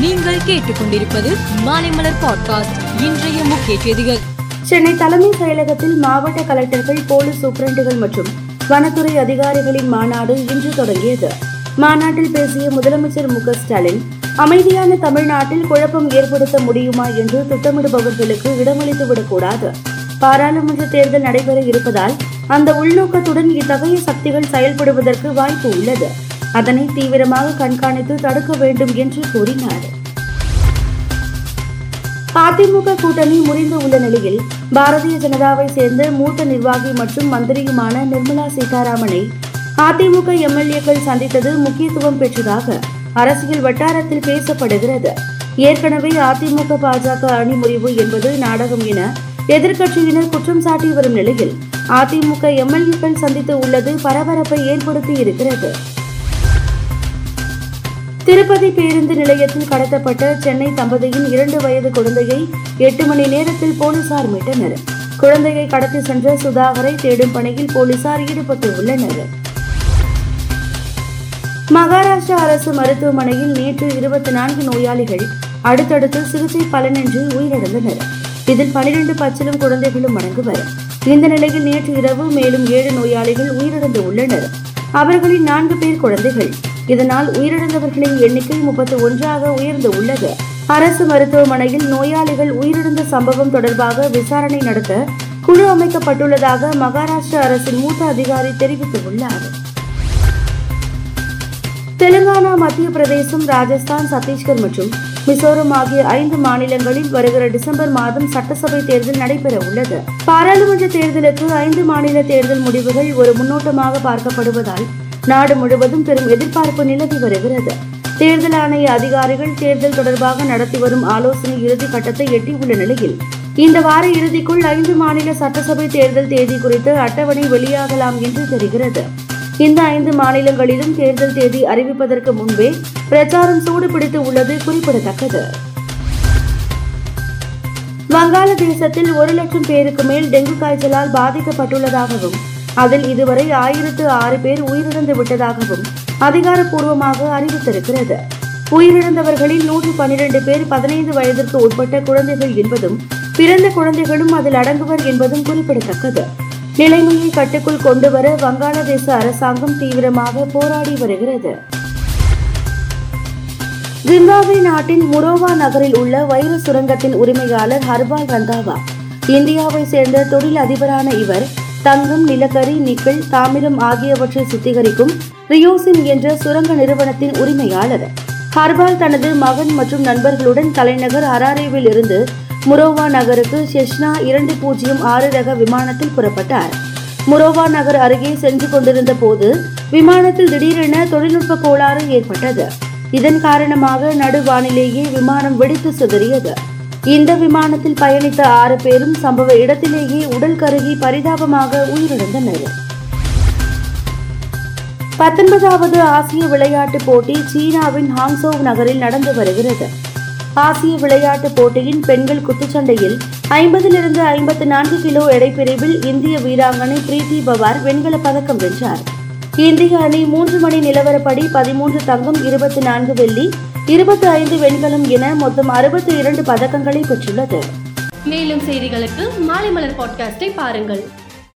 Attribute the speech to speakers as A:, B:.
A: நீங்கள் கேட்டுக்கொண்டிருப்பது மாலைமலர் பாட்காஸ்ட் இன்றைய முக்கிய செய்திகள்.
B: சென்னை தலைமை செயலகத்தில் மாவட்ட கலெக்டர்கள் போலீஸ் சூப்பரண்டுகள் மற்றும் வனத்துறை அதிகாரிகளின் மாநாடு இன்று தொடங்கியது. மாநாட்டில் பேசிய முதலமைச்சர் மு ஸ்டாலின் அமைதியான தமிழ்நாட்டில் குழப்பம் ஏற்படுத்த முடியுமா என்று திட்டமிடுபவர்களுக்கு இடமளித்து விடக்கூடாது. பாராளுமன்ற தேர்தல் நடைபெற இருப்பதால் அந்த உள்நோக்கத்துடன் இத்தகைய சக்திகள் செயல்படுவதற்கு வாய்ப்பு உள்ளது. அதனை தீவிரமாக கண்காணித்து தடுக்க வேண்டும் என்று கூறினார். அதிமுக கூட்டணி முறிந்து உள்ள நிலையில் பாரதிய ஜனதாவை சேர்ந்த மூத்த நிர்வாகி மற்றும் மந்திரியுமான நிர்மலா சீதாராமனை அதிமுக எம்எல்ஏக்கள் சந்தித்தது முக்கியத்துவம் பெற்றதாக அரசியல் வட்டாரத்தில் பேசப்படுகிறது. ஏற்கனவே அதிமுக பாஜக அணி முறிவு என்பது நாடகம் என எதிர்க்கட்சியினர் குற்றம் சாட்டி வரும் நிலையில் அதிமுக எம்எல்ஏக்கள் சந்தித்து உள்ளது பரபரப்பை ஏற்படுத்தி இருக்கிறது. திருப்பதி பேருந்து நிலையத்தில் கடத்தப்பட்ட சென்னை தம்பதியின் இரண்டு வயது குழந்தையை எட்டு மணி நேரத்தில் போலீசார் மீட்டனர். குழந்தையை கடத்தி சென்ற சுதாகரை தேடும் பணியில் போலீசார் ஈடுபட்டு உள்ளனர். மகாராஷ்டிரா அரசு மருத்துவமனையில் நேற்று இருபத்தி நான்கு நோயாளிகள் அடுத்தடுத்து சிகிச்சை பலனின்றி உயிரிழந்தனர். இதில் பனிரெண்டு பச்சிலும் குழந்தைகளும் அடங்குவர். இந்த நிலையில் நேற்று இரவு மேலும் ஏழு நோயாளிகள் உயிரிழந்து உள்ளனர். அவர்களின் நான்கு பேர் குழந்தைகள். இதனால் உயிரிழந்தவர்களின் எண்ணிக்கை முப்பத்தி ஒன்றாக உயர்ந்து உள்ளது. அரசு மருத்துவமனையில் நோயாளிகள் உயிரிழந்த சம்பவம் தொடர்பாக விசாரணை நடத்த குழு அமைக்கப்பட்டுள்ளதாக மகாராஷ்டிரா அரசின் மூத்த அதிகாரி தெரிவித்துள்ளார். தெலுங்கானா மத்திய பிரதேசம் ராஜஸ்தான் சத்தீஸ்கர் மற்றும் மிசோரம் ஆகிய ஐந்து மாநிலங்களில் வருகிற டிசம்பர் மாதம் சட்டசபை தேர்தல் நடைபெற உள்ளது. பாராளுமன்ற தேர்தலுக்கு ஐந்து மாநில தேர்தல் முடிவுகள் ஒரு முன்னோட்டமாக பார்க்கப்படுவதால் நாடு முழுவதும் பெரும் எதிர்பார்ப்பு நிலவி வருகிறது. தேர்தல் ஆணைய அதிகாரிகள் தேர்தல் தொடர்பாக நடத்தி வரும் ஆலோசனை இறுதி கட்டத்தை எட்டியுள்ள நிலையில் இந்த வார இறுதிக்குள் ஐந்து மாநில சட்டசபை தேர்தல் தேதி குறித்து அட்டவணை வெளியாகலாம் என்று தெரிகிறது. இந்த ஐந்து மாநிலங்களிலும் தேர்தல் தேதி அறிவிப்பதற்கு முன்பே பிரச்சாரம் சூடுபிடித்து உள்ளது குறிப்பிடத்தக்கது. வங்காளதேசத்தில் ஒரு லட்சம் பேருக்கு மேல் டெங்கு காய்ச்சலால் பாதிக்கப்பட்டுள்ளதாகவும் அதில் இதுவரை ஆயிரத்து ஆறு பேர் உயிரிழந்து விட்டதாகவும் அதிகாரப்பூர்வமாக அறிவித்திருக்கிறது. உயிரிழந்தவர்களில் நூற்று பன்னிரண்டு பேர் பதினைந்து வயதிற்கு உட்பட்ட குழந்தைகள் என்பதும் பிறந்த குழந்தைகளும் அதில் அடங்குவர் என்பதும் குறிப்பிடத்தக்கது. நிலைமையை கட்டுக்குள் கொண்டுவர வங்காளதேச அரசாங்கம் தீவிரமாக போராடி வருகிறது. ஜிம்பாப்வே நாட்டின் முரோவா நகரில் உள்ள வைர சுரங்கத்தின் உரிமையாளர் ஹர்பால் ரந்தாவா இந்தியாவை சேர்ந்த தொழில் அதிபரான இவர் தங்கம் நிலக்கரி நிக்கல் தாமிரம் ஆகியவற்றை சுத்திகரிக்கும் ரியோசின் என்ற சுரங்க நிறுவனத்தின் உரிமையாளர். ஹர்பால் தனது மகன் மற்றும் நண்பர்களுடன் தலைநகர் ஹராரேவில் இருந்து முரோவா நகருக்கு செஷ்னா இரண்டு பூஜ்ஜியம் ஆறு ரக விமானத்தில் புறப்பட்டார். முரோவா நகர் அருகே சென்று கொண்டிருந்த போது விமானத்தில் திடீரென தொழில்நுட்ப கோளாறு ஏற்பட்டது. இதன் காரணமாக நடுவானிலேயே விமானம் வெடித்து சிதறியது. இந்த விமானத்தில் பயணித்த ஆறு பேரும் சம்பவ இடத்திலேயே உடல் கருகி பரிதாபமாக உயிரிழந்தனர் பத்தொன்பதாவது ஆசிய விளையாட்டுப் போட்டி சீனாவின் ஹாங்சோவ் நகரில் நடந்து வருகிறது. ஆசிய விளையாட்டுப் போட்டியின் பெண்கள் குத்துச்சண்டையில் ஐம்பதிலிருந்து ஐம்பத்து நான்கு கிலோ எடைப்பிரிவில் இந்திய வீராங்கனை பிரீத்தி பவார் வெண்கலப் பதக்கம் வென்றார். இந்திய அணி மூன்று மணி நிலவரப்படி பதிமூன்று தங்கம் இருபத்தி நான்கு வெள்ளி இருபத்தி ஐந்து வெண்கலம் என மொத்தம் அறுபத்தி இரண்டு பதக்கங்களை பெற்றுள்ளது.
C: மேலும் செய்திகளுக்கு மாலை மலர் பாட்காஸ்டை பாருங்கள்.